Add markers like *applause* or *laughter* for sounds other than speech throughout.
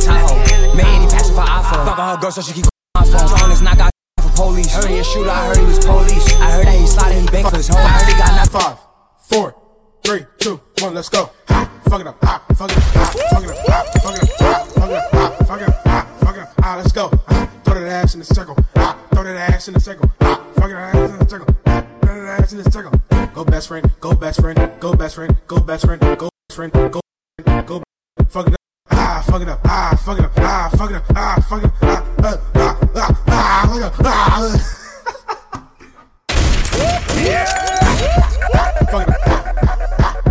Tahoe. Made any pass for iPhone. Fuck on her girl, so she keep my phone. Throwing this knock out for police. Heard he a shooter, I heard he was police. I heard that he sliding, he bank for his home. I heard he got nothing. Five, four, three, two, one, let's go. Ha, fuck it up, ha, fuck it up, ha, fuck it up, ha, fuck it up, ha, fuck it up, ha, fuck it up, ha, fuck it up, ha, let's go. Ha, throw that ass in the circle, ha, throw that ass in the circle, ha, fuck it ass in the circle, ha, throw that ass in the circle. Go best friend, go best friend, go best friend, go best friend, go best friend, go, go, fuck it up. Ah, fuck it up, ah, fuck it up, ah, fuck it up, ah, fuck it up, ah, uh, ah, ah, ah, fuck it up, ah, uh. Fuck it up.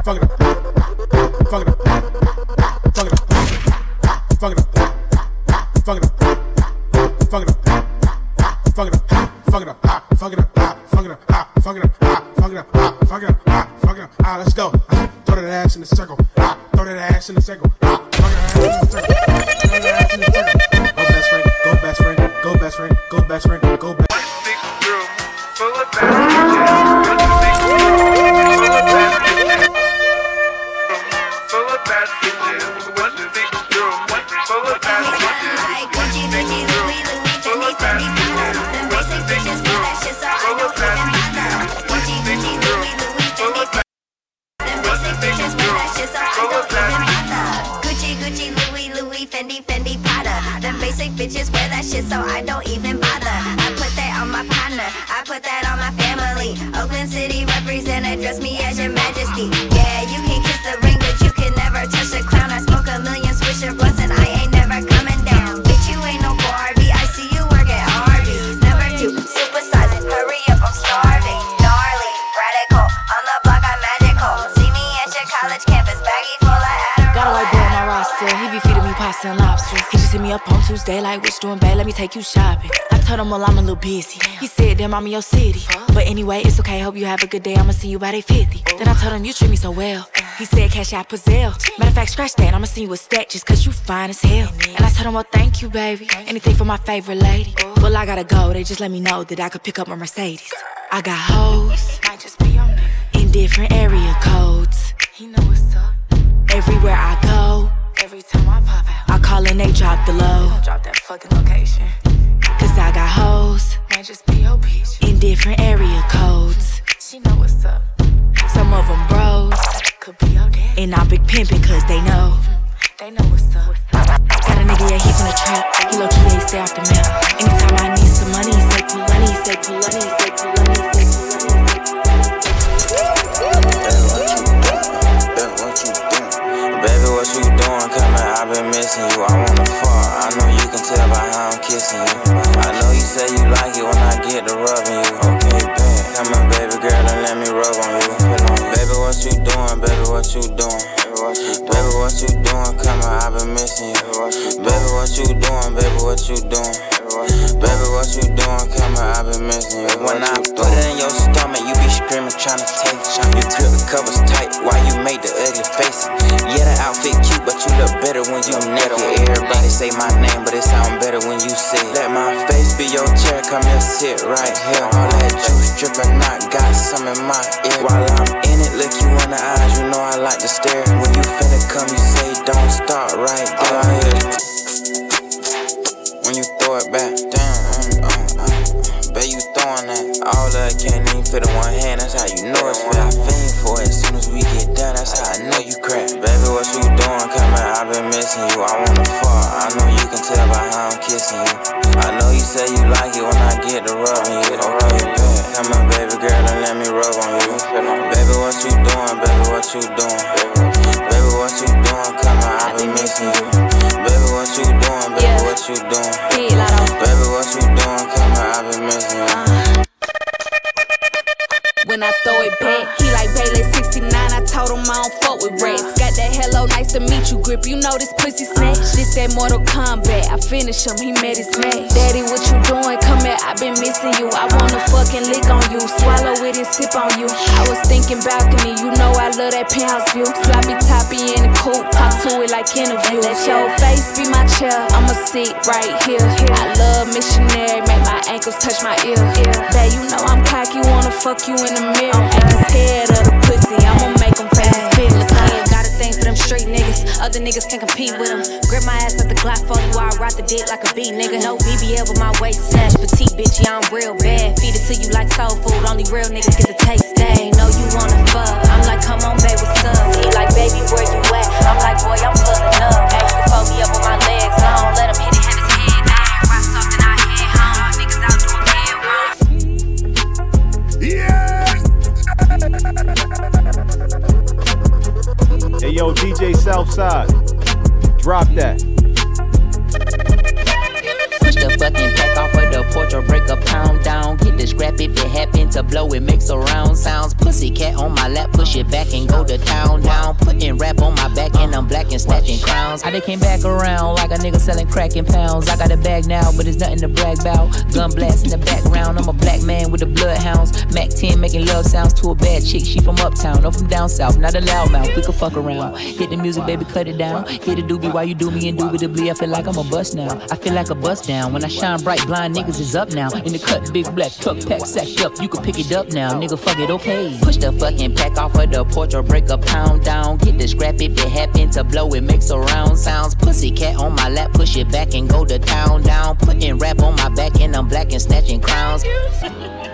Fuck it up. Fuck it up. Fuck it up. Fuck it up. Fuck it up. Fuck it up. Fuck it up. Fuck it up. Ah, Fuck it up. Ah, Fuck it up. Ah, Fuck it up. Ah, Fuck it up. Ah, Fuck it up. Ah, Fuck it up. Ah, fuck it up, ah, let's go. Ah, that ass in the circle. Ah, Throw that ass in the circle. Ah, Fuck that ass in the circle. Throw that ass in the circle. Go best friend. Go best friend. Go best friend. Go best friend. Go best. Like busy. He said, damn, I'm in your city. But anyway, it's okay, hope you have a good day. I'ma see you by day 50. Then I told him, you treat me so well. He said, cash out Pazelle. Matter of fact, scratch that, I'ma see you a stack just cause you fine as hell. And I told him, well, thank you, baby. Anything for my favorite lady. Well, I gotta go, they just let me know that I could pick up my Mercedes. I got hoes, in different area codes. He know what's up. Everywhere I go, every time I pop out, I call and they drop the low. Drop that fucking location. Cause I got hoes, In different area codes. She know what's up. Some of them bros, could be your dad. And I big pimpin' cause they know. Mm-hmm. They know what's up. Got a nigga, yeah, he's in the trap. He low key, yeah, he stay off the map. Anytime I need some money, he say pull money, he say pull money, he say pull money, you doing? Baby, what you doing? Come on, I've been missing you. When I put it in your stomach, you be screaming, trying to take. You grip the covers tight while you make the ugly face. Yeah, the outfit cute, but you look better when you naked. Everybody say my name, but it sound better when you say. it. Let my face be your chair, come here, sit right here. All that juice dripping, I got some in my ear. While I'm in it, look you in the eyes, finish him, he made his match. Daddy, what you doing? Come here, i been missing you. I wanna fucking lick on you, swallow it and sip on you. I was thinking balcony, you know I love that penthouse view. Sloppy toppy in the coupe, talk to it like interview. Let your face be my chair, I'ma sit right here. I love missionary, make my ankles touch my ear. Babe, you know I'm cocky, wanna fuck you in the mirror. Ain't scared of the pussy, I'ma make them face other niggas can't compete with them. Grip my ass at the Glock 40 while I rock the dick like a beat nigga. No BBL with my waist snatch, petite bitch, yeah, I'm real bad. Feed it to you like soul food, only real niggas get the taste. They know you wanna fuck. I'm like, come on, baby, what's up? He like, baby, where you at? I'm like, boy, I'm pulling up. Hey, you me up with my legs long, let him hit it, yo, DJ Southside, drop that. Break a pound down. Get the scrap if it happen to blow, it makes a round sounds. Pussy cat on my lap, push it back and go to town down. Putting rap on my back and I'm black and snatching crowns. I done came back around like a nigga selling crack in pounds. I got a bag now, but it's nothing to brag about. Gun blast in the background, I'm a black man with the bloodhounds. Mac 10 making love sounds to a bad chick. She from uptown, no from down south, not a loudmouth. We could fuck around. Hit the music, baby, cut it down. Hit a doobie while you do me indubitably. I feel like I'm a bust now. I feel like a bust down. When I shine bright, blind niggas is up now. In the cut, big black truck pack sacked up. You can pick it up now, nigga. Fuck it, okay. Push the fucking pack off of the porch or break a pound down. Get the scrap if it happen to blow, it makes a round sounds. Pussy cat on my lap, push it back and go to town down. Putting rap on my back and I'm black and snatching crowns. *laughs*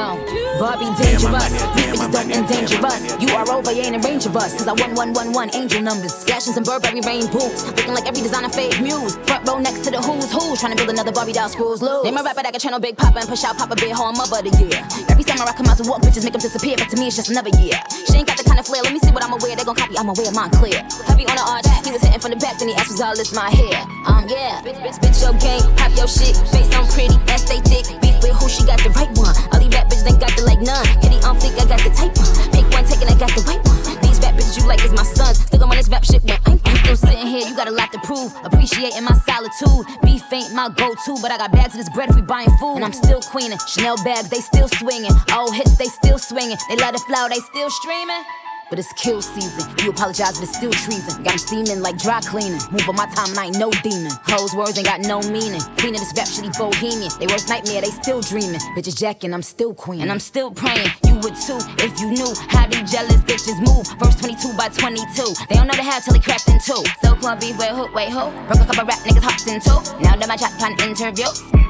I Barbie dangerous. These bitches don't endanger us. You are over, you ain't in range of us. Cause I won one one one angel numbers. Flashing some Burberry rain boots. Looking like every designer fake muse. Front row next to the who's who. Trying to build another Barbie doll screws loose. Name a rapper that can channel Big Papa and push out Papa Big Home Mother the year. Every time I come out to walk, bitches make them disappear. But to me, it's just another year. She ain't got the kind of flair. Let me see what I'ma wear. They gon' copy, I'ma wear mine clear. Heavy on the arch. He was hitting from the back, then he asked was all this my hair. Um, yeah. Bitch, bitch, bitch, your game. Pop your shit. Face on pretty, ass stay thick. Beef with who she got the right one. All these rap bitches ain't got the like none. Kitty on fleek, I got the type one. Pick one, take it, I got the right one. These rap bitches you like is my sons. Still on this rap shit when I'm, still sitting here. You got a lot to prove. Appreciating my solitude. Beef ain't my go-to, but I got bags of this bread if we buying food. And I'm still queening. Chanel bags, they still swinging. Old hits, they still swinging. They let it flow, they still streaming. But it's kill season. You apologize, but it's still treason. Got 'em steaming like dry cleaning. Move on my time and I ain't no demon. Hoes words ain't got no meaning. Cleaning this rap shitty bohemian. They worst nightmare, they still dreaming. Bitches jacking, I'm still queen. And I'm still praying. You would too if you knew how these jealous bitches move. Verse 22 by 22. They don't know the half till they cracked in two. So beef, wait who, wait who? Broke a couple rap niggas hopped in two. Now that my chat plan interviews.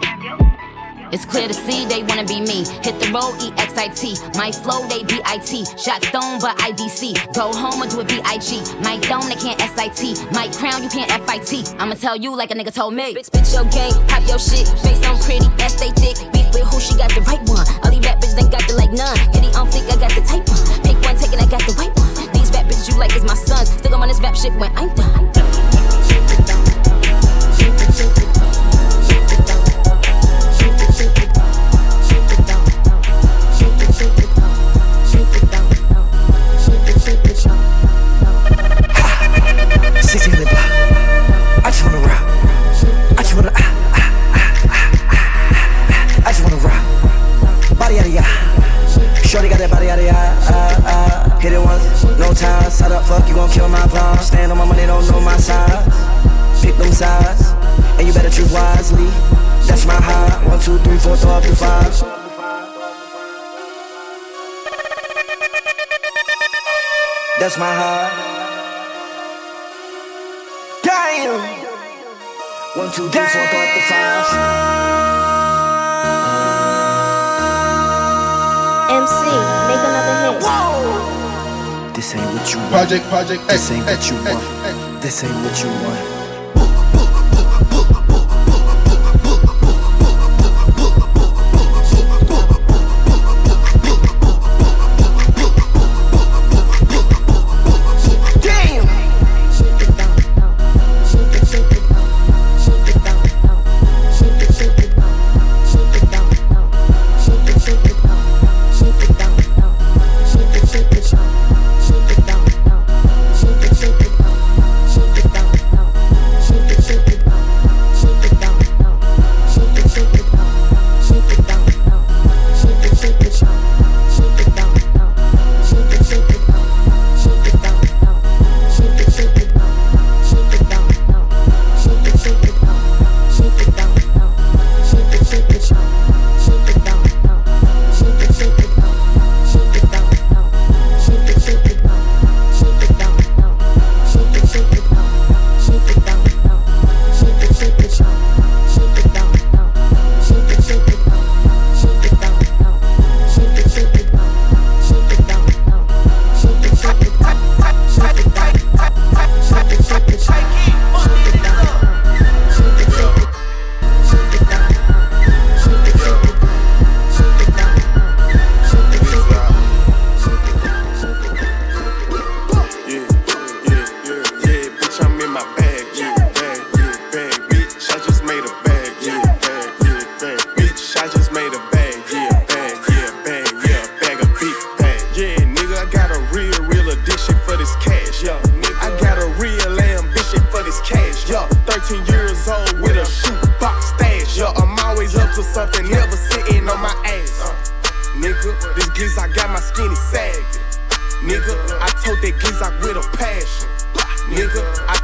It's clear to see they wanna be me. Hit the road, EXIT. My flow, they BIT. Shot stone, but IDC. Go home or do a BIG. My dome, they can't SIT. My crown, you can't FIT. I'ma tell you like a nigga told me. Bitch, bitch, your game, pop your shit. Face on pretty, ass stay thick. Beef with who, she got the right one. All these rap bitches, they got the like none. Kitty on fleek, I got the type one. Pick one, take it, I got the right one. These rap bitches you like is my sons. Still gon' run this rap shit when I'm done. Sixty Shorty got that body out of ya. Ah, ah. Hit it once, no time. Side up, fuck, you gon' kill my vibe. Stand on my money, don't know my size. Pick them sides, and you better choose wisely. That's my high. One, two, three, four, throw up your five. That's my heart. Damn. One, two, three, four, throw up the five. MC, make another hit. This ain't what you want. Project, project, This ain't what you want. This ain't what you want.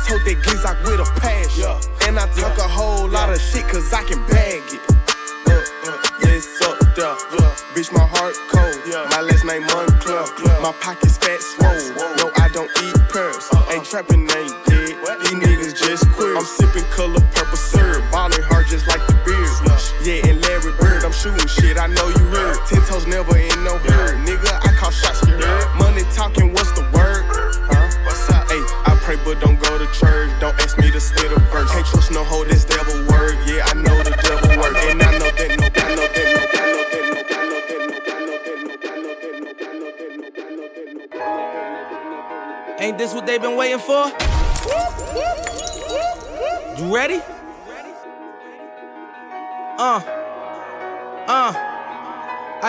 Told that Gizak with a passion. And I talk a whole lot of shit cause I can bag it. Uh, uh, yes, up there. Bitch, my heart cold. My last name Moncler. My pockets fat swole. No, I don't eat pearls. Ain't trapping,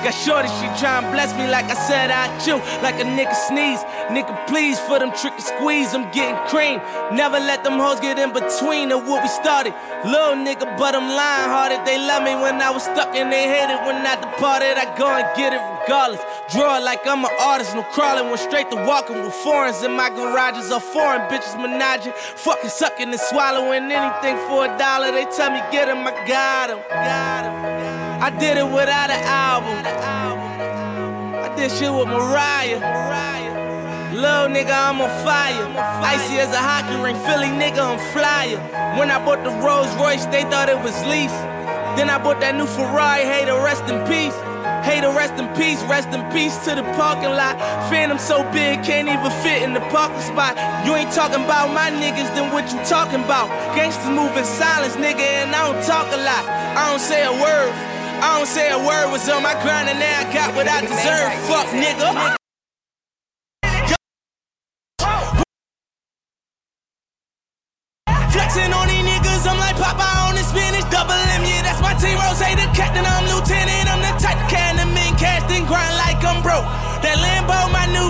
Got shorty, she tryna bless me like I said I chew. Like a nigga sneeze. Nigga, please, for them trick and squeeze, I'm getting cream. Never let them hoes get in between of what we started. Little nigga, but I'm lying hearted. They love me when I was stuck and they hated when I departed. I go and get it regardless. Draw it like I'm an artist, no crawling. Went straight to walking with foreigns in my garages. Are foreign bitches menaging. Fucking sucking and swallowing anything for a dollar. They tell me get him, I got him. Got him. I did it without an album. I did shit with Mariah. Little nigga, I'm on fire. Icy as a hockey ring, Philly nigga, I'm flyer. When I bought the Rolls Royce, they thought it was lease. Then I bought that new Ferrari, hey, to rest in peace. Hey, to rest in peace, rest in peace to the parking lot. Phantom so big, can't even fit in the parking spot. You ain't talking about my niggas, then what you talking about? Gangsters move in silence, nigga, and I don't talk a lot. I don't say a word. I don't say a word was on my grind, and now I got what I deserve. Fuck, nigga. Flexing on these niggas, I'm like Popeye on the spinach, double M, yeah, that's my team. Ross, the captain, I'm lieutenant. I'm the type can the men cast grind like I'm broke. That Lambo,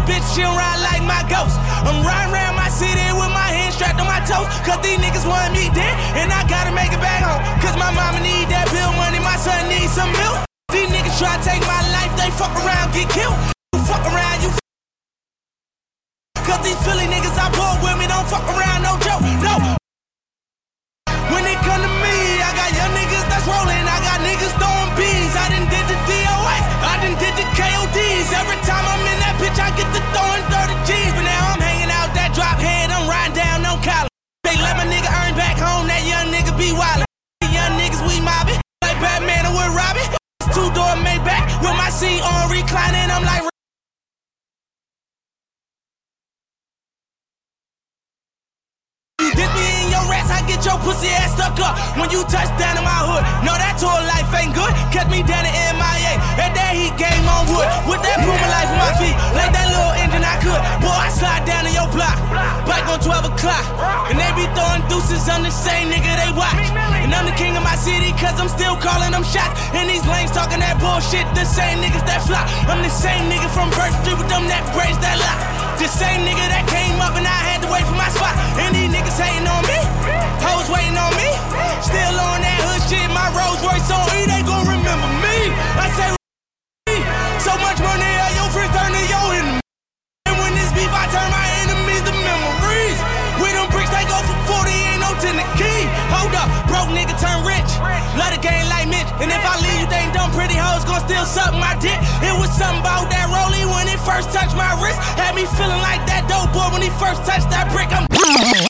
bitch, she'll ride like my ghost. I'm riding around my city with my hands strapped on my toes, cause these niggas want me dead, and I gotta make it back home. Cause my mama need that bill money, my son needs some milk. These niggas try to take my life, they fuck around, get killed. You fuck around, you Cause these Philly niggas I bought with me don't fuck around, no joke, no. When it come to me, I got young niggas that's rolling. I got niggas throwing bees. I done did the DOS. I done did the KODs. Every time bitch, I get to throwing 30 G's. But now I'm hanging out that drop head. I'm riding down no collar. They let my nigga earn back home. That young nigga be wildin'. Young niggas, we mobbing. Like Batman or with Robin. Two door Maybach with my seat on reclining. I'm like, me your rats, I get your pussy ass stuck up. When you touch down in my hood, no, that tour life ain't good. Catch me down in MIA, that that heat game on wood. With that Puma life on my feet, like that little engine I could. Boy, I slide down in your block, bike on 12 o'clock. And they be throwing deuces on the same nigga they watch. And I'm the king of my city, cause I'm still calling them shots. And these lanes talking that bullshit, the same niggas that flop. I'm the same nigga from First Street with them that braids that lock. The same nigga that came up and I wait for my spot. And these niggas hating on me, hoes waiting on me. Still on that hood shit, my Rolls Royce on E, they gon' remember me. I say, so much money, I your friends turn to your enemy. And when this beef, I turn my enemies to memories. With them bricks, they go for 40, ain't no 10 the key. Hold up, broke turn rich. Love the game like Mitch. And if I leave, you think dumb pretty hoes gon' still suck my dick. It was something about that rollie when it first touched my wrist. Had me feeling like that dope boy when he first touched that brick. I'm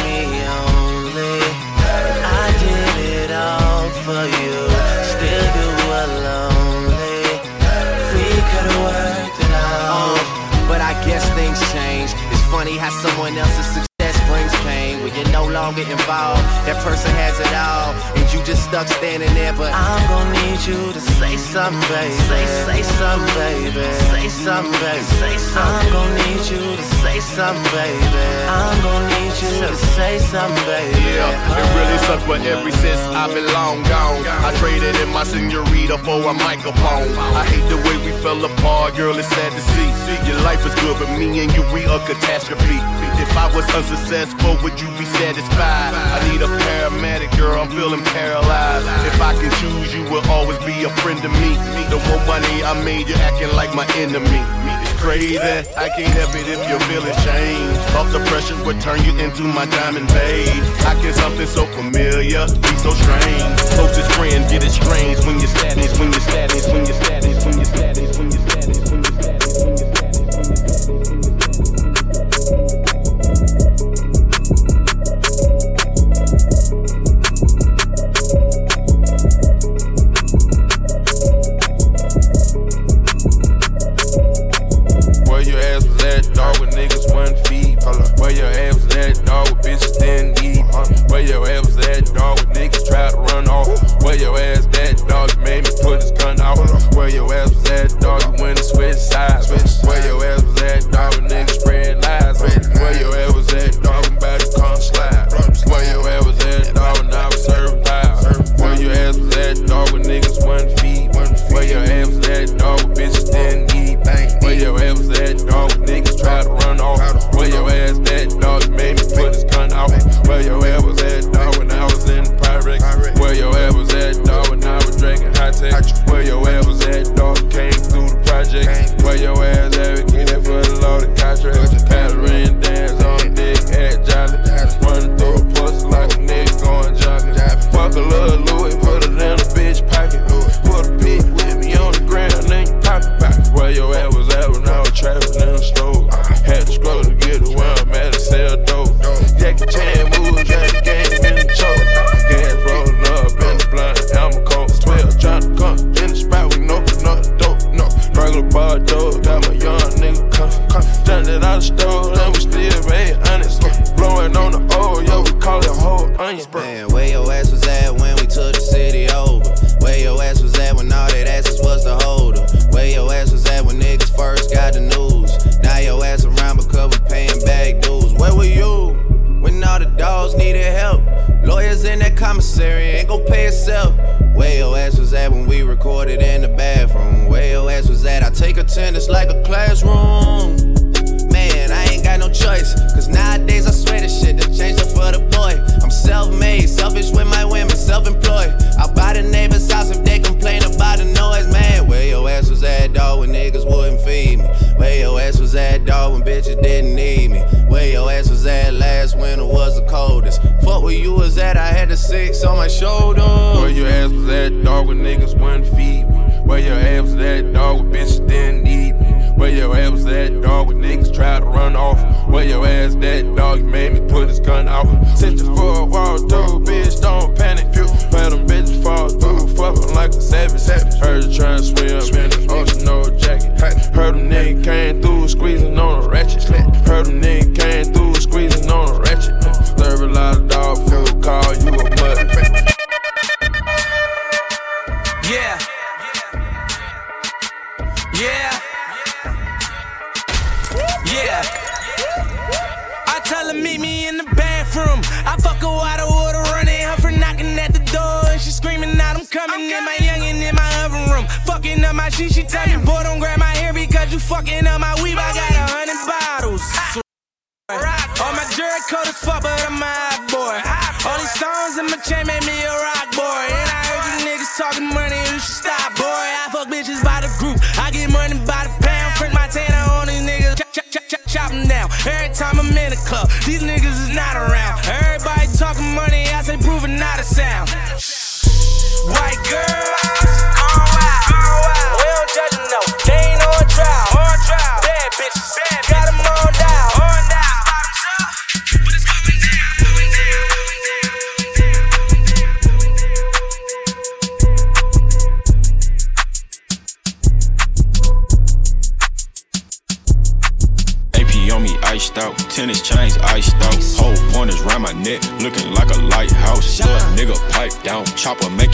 Not someone else's success brings pain. When you're no longer involved, that person has it all. You just stuck standing there, but I'm gonna need you to say something, baby. Say, say something, baby. Say something, baby. Say something. I'm gonna need you to say something, baby. I'm gonna need you to say something, baby. Yeah, it really sucks, but ever since I've been long gone, I traded in my senorita for a microphone. I hate the way we fell apart, girl. It's sad to see. Your life is good, but me and you, we a catastrophe. If I was unsuccessful, would you be satisfied? I need a paramedic, girl. I'm feeling. Pain paralyzed. If I can choose, you will always be a friend to me. The one money I made you acting like my enemy. It's crazy, I can't help it if your feelings change. Off the pressure would turn you into my diamond babe. I can something so familiar be so strange. Closest friend get it strange when you're status, when you're status, when you're status, when you're status, when you're. That dog? With bitches didn't need me. Where your ass was dog? with niggas try to run off. Where your ass that, dog? You made me put his gun out. Sent you for a wall, dude, bitch. Don't panic, few. Let them bitches fall through. Fuckin' like a savage. Heard you tryin' to swim in the ocean, no jacket. Heard them niggas came through, squeezing on a ratchet. Heard them niggas Shit. She tell me, boy, don't grab my hair because you fucking up my weave. I got a hundred bottles. All my jury coat is fuck, but I'm a hot boy. All these stones in my chain made me a rock boy. And I heard you niggas talking money, you should stop, boy. I fuck bitches by the group. I get money by the pound. Print my tanner on these niggas. Chop, chop, chop, chop, chop 'em down. Every time I'm in the club, these niggas is not around. Everybody talking money, I say proving not a sound. White girls, tennis chains iced out. Whole pointers round my neck, looking like a lighthouse. Little nigga pipe down, chopper make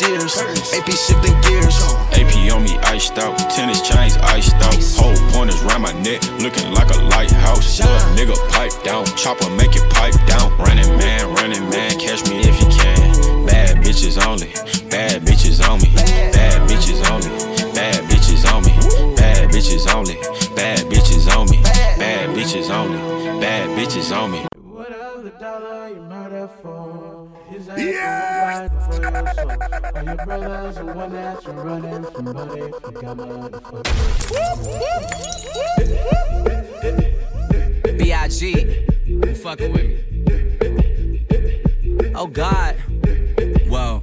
shears, AP shifting gears. AP on me iced out, tennis chains iced out. Whole pointers round my neck, looking like a lighthouse. Little nigga pipe down, chopper make brothers and one that you're running from money if you got motherfuckers. B.I.G. Fucking with me. Oh God. Whoa.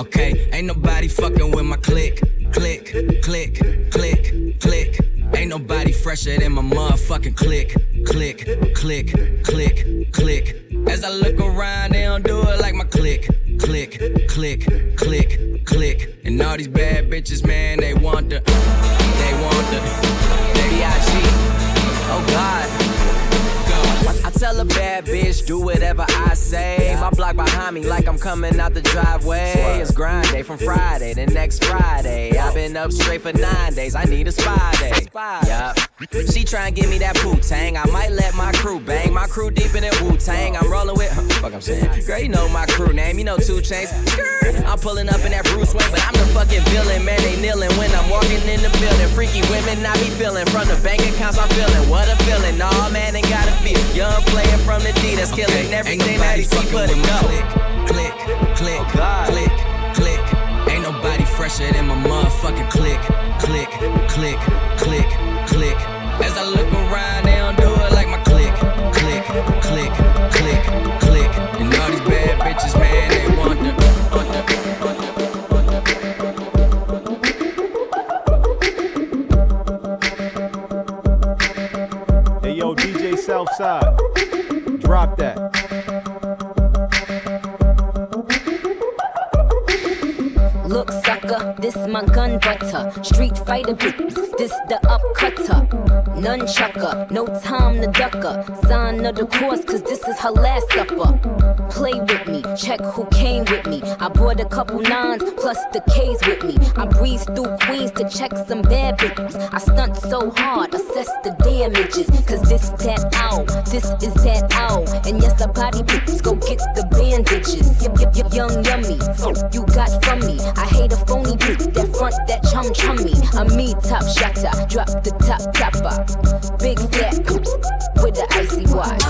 Okay, ain't nobody fucking with my click. Click, click, click, click. Ain't nobody fresher than my motherfucking click. Click, click, click, click. As I look around, they don't do it like my click. Click, click, click, click. And all these bad bitches, man, they want the, they want the, B.I.G. Oh God. Tell a bad bitch, do whatever I say. My block behind me, like I'm coming out the driveway. It's grind day from Friday to next Friday. I've been up straight for nine days. I need a spy day. Yup. She try and give me that Wu Tang. I might let my crew bang. My crew deep in that Wu Tang. I'm rolling with. Huh, fuck, I'm saying. Girl, you know my crew name. You know 2 Chainz. I'm pulling up in that Bruce Wayne, but I'm the fucking villain. Man, they kneeling when I'm walking in the building. Freaky women, I be feeling from the bank accounts. I'm feeling what a feeling. Nah, man, ain't gotta feel. young player from the D that's killing everything that he see but it go. Click, click, click, oh, click, click. Ain't nobody fresher than my motherfucking click, click, click, click, click. As I look around, they don't do it like my click, click, click, click, click. And all these bad bitches, man, they. Hey yo, DJ Southside, drop that. Sucker, this my gun butter. Street fighter, bitch, this the upcutter. Nunchucker, no time to ducker. Sign of the course, cause this is her last supper. Play with me, check who came with me. I brought a couple nines plus the K's with me. I breeze through Queens to check some bad bitches. I stunt so hard, assess the damages. Cause this that ow, this is that ow. And yes, the body bitches go get the bandages. Y- y- y- young yummy, you got from me. I hate a phony bitch. that front, that chum chummy. I'm me top shotter, drop the top topper. Big fat with the icy watch.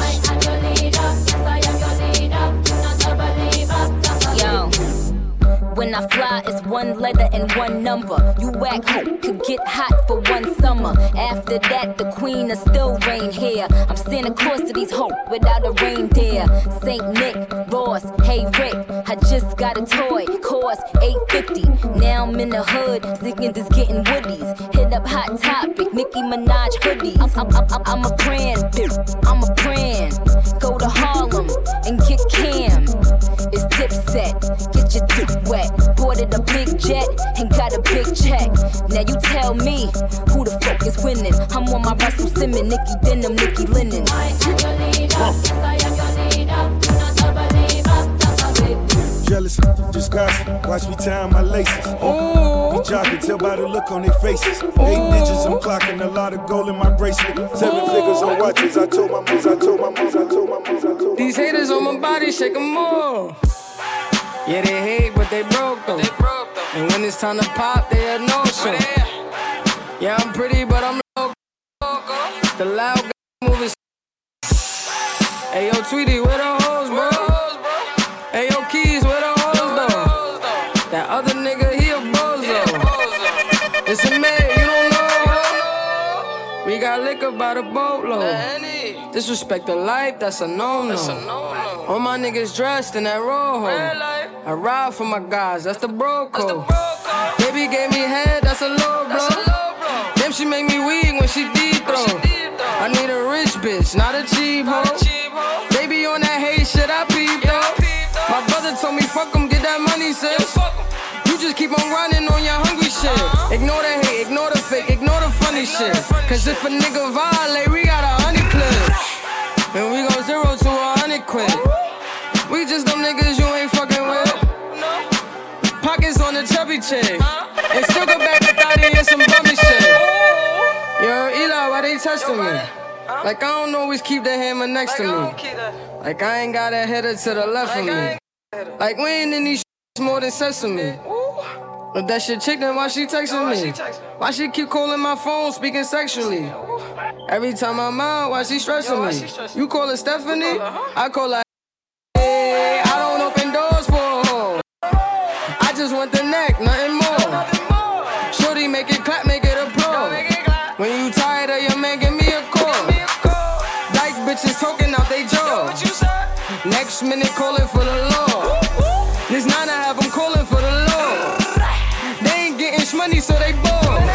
When I fly, it's one letter and one number. You whack hope could get hot for one summer. After that, the queen will still reign here. I'm Santa Claus to these hope without a reindeer. Saint Nick, Ross, hey Rick, I just got a toy, cost 850. Now I'm in the hood, singing this getting woodies. Hit up Hot Topic, Nicki Minaj hoodies. I'm, I'm, I'm, I'm a brand. I'm a brand. Go to Harlem and get Cam. It's Dipset, get your dip wet. Boarded a big jet and got a big check. Now you tell me who the fuck is winning. I'm on my Russell Simmons, Nicki Denim, Nicki Linen. Jealous, just gossip. Watch me tie my laces. Be jogging, tell by the look on their faces. Eight digits, I'm clocking a lot of gold in my bracelet. Seven figures on watches. I told my moms, I told my moms, I told my moms, I told my moves. These haters on my body, shake them all. Yeah, they hate, but they broke them. And when it's time to pop, they a no show. Oh, yeah, I'm pretty, but I'm low. The loud guy moving. Hey, yo, Tweety, where the hoes, bro? Hey, yo, Keys, where the hoes, though? That other nigga, he a bozo. It's a man, you don't know. We got liquor by the boatload. Disrespect the life, that's a no-no. All my niggas dressed in that rojo. I ride for my guys, that's the bro code. Baby gave me head, that's a low blow. Damn, she make me weak when she deep throw. I need a rich bitch, not a cheap hoe. Baby on that hate shit, I peep though. My brother told me fuck 'em, get that money, sis. You just keep on running on your hungry shit. Uh-huh. Ignore the hate, ignore the fake, ignore the funny shit. Cause if a nigga violate, we got a. And we go zero to a hundred quid. We just them niggas you ain't fucking with. Pockets on the chubby chick. And still go back to thotty and some bummy shit. Yo, Eli, why they testing me? Like I don't always keep the hammer next to me. Like I ain't got a header to the left of me. Like we ain't in these more than sesame. But that shit chick, then why she texting me? Why she keep calling my phone, speaking sexually? Every time I'm out, why she stressing me? You call her Stephanie? I call her. Hey, I don't open doors for a hoe. I just want the neck, nothing more. Shorty, make it clap, make it a pro. When you tired of your man, give me a call. Dyke bitches talking out they jaw. Next minute calling for the law. This nine I have money, so they bored.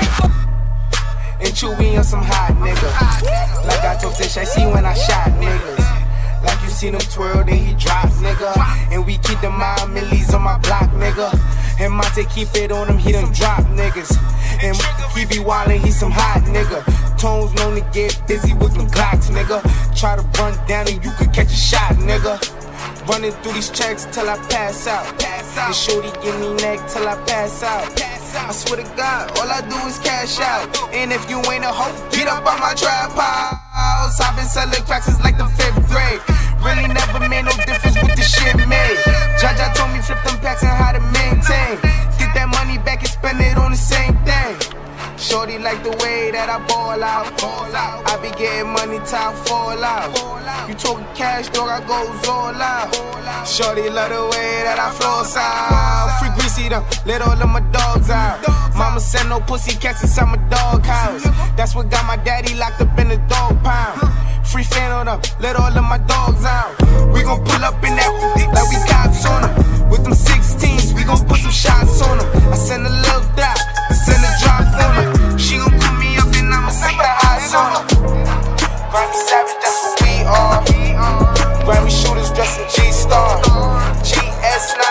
And Chewy on some hot nigga. Like I told Tish, I see when I shot niggas. Like you seen him twirl, then he drop, nigga. And we keep the mind millies on my block, nigga. And Monte keep it on him, he done drop niggas. And he be wildin', he some hot nigga. Tones known to get busy with them Glocks, nigga. Try to run down and you could catch a shot, nigga. Running through these checks till I pass out. pass And shorty give me neck till I pass out. I swear to God, all I do is cash out. And if you ain't a hoe, get up on my house. I've been selling cracks since like the fifth grade. Really never made no difference with the shit made. Jaja told me flip them packs and how to maintain. Get that money back and spend it on the same thing. Shorty like the way that I ball out. I be getting money, time fall out. You talking cash, dog, I goes all out. Shorty love the way that I floss out. Free greasy them, let all of my dogs out. Mama send no pussy cats inside my dog house. That's what got my daddy locked up in the dog pound. Free fan on them, let all of my dogs out. We gon' pull up in that like we cops on them. With them 16s, we gon' put some shots on them. I send a little drop, the. She gon' call me up and I'ma set the highs on Savage, that's we are. Grammy shooters dressed in G-Star. GS9.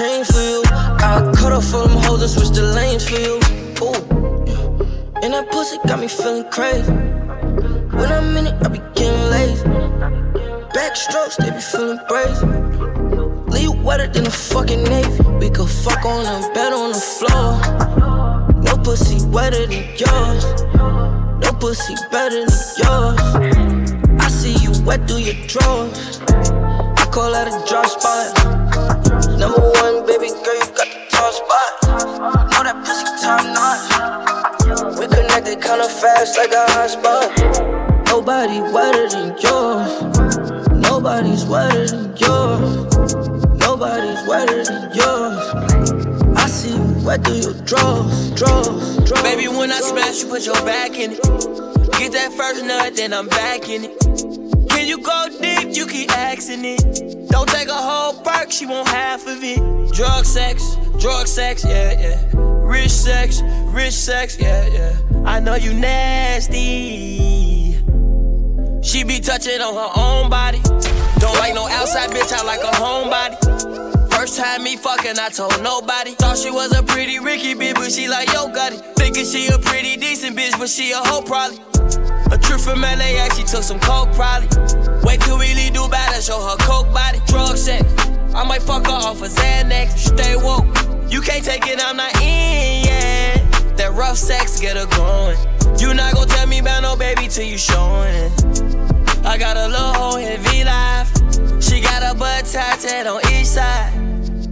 Change for you. I'll cut off all them hoes and switch the lanes for you. Ooh, yeah. And that pussy got me feeling crazy. When I'm in it, I be getting lazy. backstrokes, they be feeling brave. Leave wetter than a fucking navy. We could fuck on them, bed on the floor. No pussy wetter than yours. No pussy better than yours. I see you wet through your drawers. I call that a drop spot. Number one, baby girl, you got the top spot. Know that pussy top notch. We connected kinda fast like a hotspot. Nobody wetter than yours. Nobody's wetter than yours. Nobody's wetter than yours. I see you wet through your drawers, drawers, drawers. Baby, when I smash, you put your back in it. Get that first nut, then I'm back in it. Can you go deep? You keep asking it. Don't take a whole perk, she want half of it. Drug sex, drug sex, yeah, yeah. Rich sex, rich sex, yeah, yeah. I know you nasty. She be touching on her own body. Don't like no outside bitch, I like a homebody. First time me fucking, I told nobody. Thought she was a pretty Ricky bitch, but she like yo got it. Thinking she a pretty decent bitch, but she a hoe probably. A trip from LA, she took some coke probably. Wait till leave Dubai to show her coke body. Drug sex, I might fuck her off a Xanax. Stay woke, you can't take it, I'm not in, yeah. That rough sex get her going. You not gon' tell me about no baby till you showing. I got a little hoe in V Life. She got a butt tattooed on each side.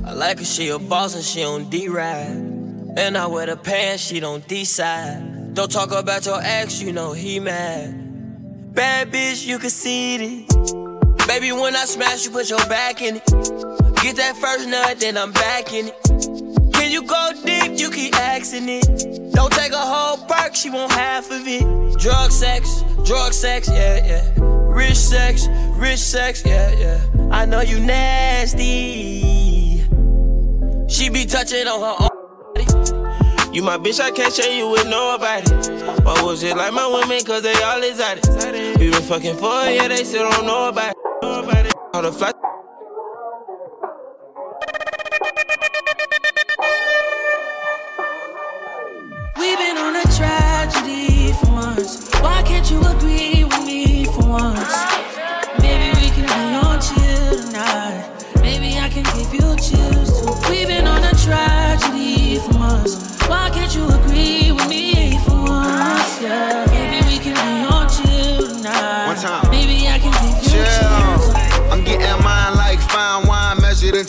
I like her, she a boss and she on D ride. And I wear the pants, she don't decide. Don't talk about your ex, you know he mad. Bad bitch, you can see it. Baby, when I smash, you put your back in it. Get that first nut, then I'm back in it. Can you go deep? You keep asking it. Don't take a whole perk, she want half of it. Drug sex, drug sex, yeah, yeah. Rich sex, rich sex, yeah, yeah. I know you nasty. She be touching on her own. You my bitch, I can't share you with nobody. Why was it like my women? Cause they all exotic. We been fucking for a year, they still don't know about it. All the fly.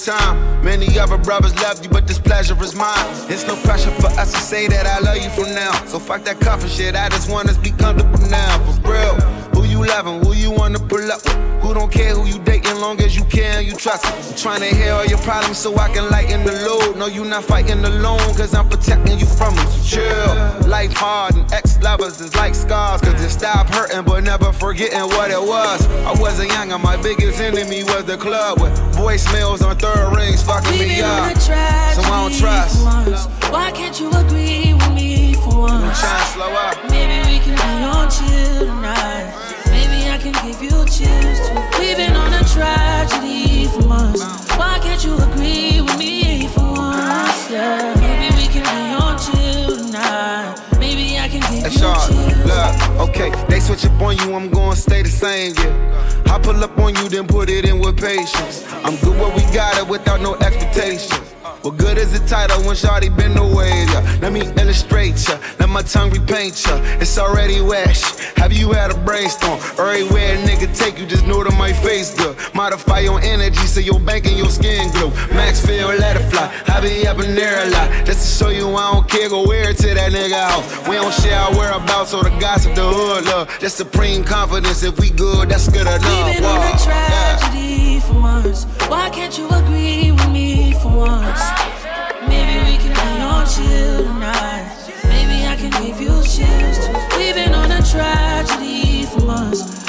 Time. Many other brothers love you, but this pleasure is mine. It's no pressure for us to say that I love you from now. So fuck that comfort shit. I just want us to be comfortable now. For real. Who you loving? Who you wanna pull up with? Who don't care who you dating, long as you care and you trust me. I'm trying to hear all your problems so I can lighten the load. No, you not fighting alone, cause I'm protecting you from them. So chill. Life hard and lovers is like scars, cause it stop hurting, but never forgetting what it was. I wasn't young and my biggest enemy was the club with voicemails on third rings fucking We've me up. So I don't trust. once. Why can't you agree with me for once? Trying to slow up. Maybe we can be on chill tonight. Maybe I can give you chills too. We've been on a tragedy for months. Why can't you agree with me for once? Yeah. Maybe we can be on chill tonight. I can give Hey, you Sean, chills. look, okay, they switch up on you, I'm gonna stay the same, yeah. I pull up on you, then put it in with patience. I'm good where we got it without no expectations. What good is the title when Shawty been away? Yeah. Let me illustrate ya, let my tongue repaint ya. It's already wet. Have you had a brainstorm? Everywhere a nigga take you, just know that my face good. Modify your energy so your bank and your skin glow. Maxfield, let it fly. I be up in there a lot. Just to show you I don't care, go wear it to that nigga house. We don't share our whereabouts or the gossip, the hood love. Just supreme confidence. If we good, that's good enough. We've been on a tragedy for months. Why can't you agree for once? Maybe we can be on chill tonight. Maybe I can give you chills. We've been on a tragedy for months.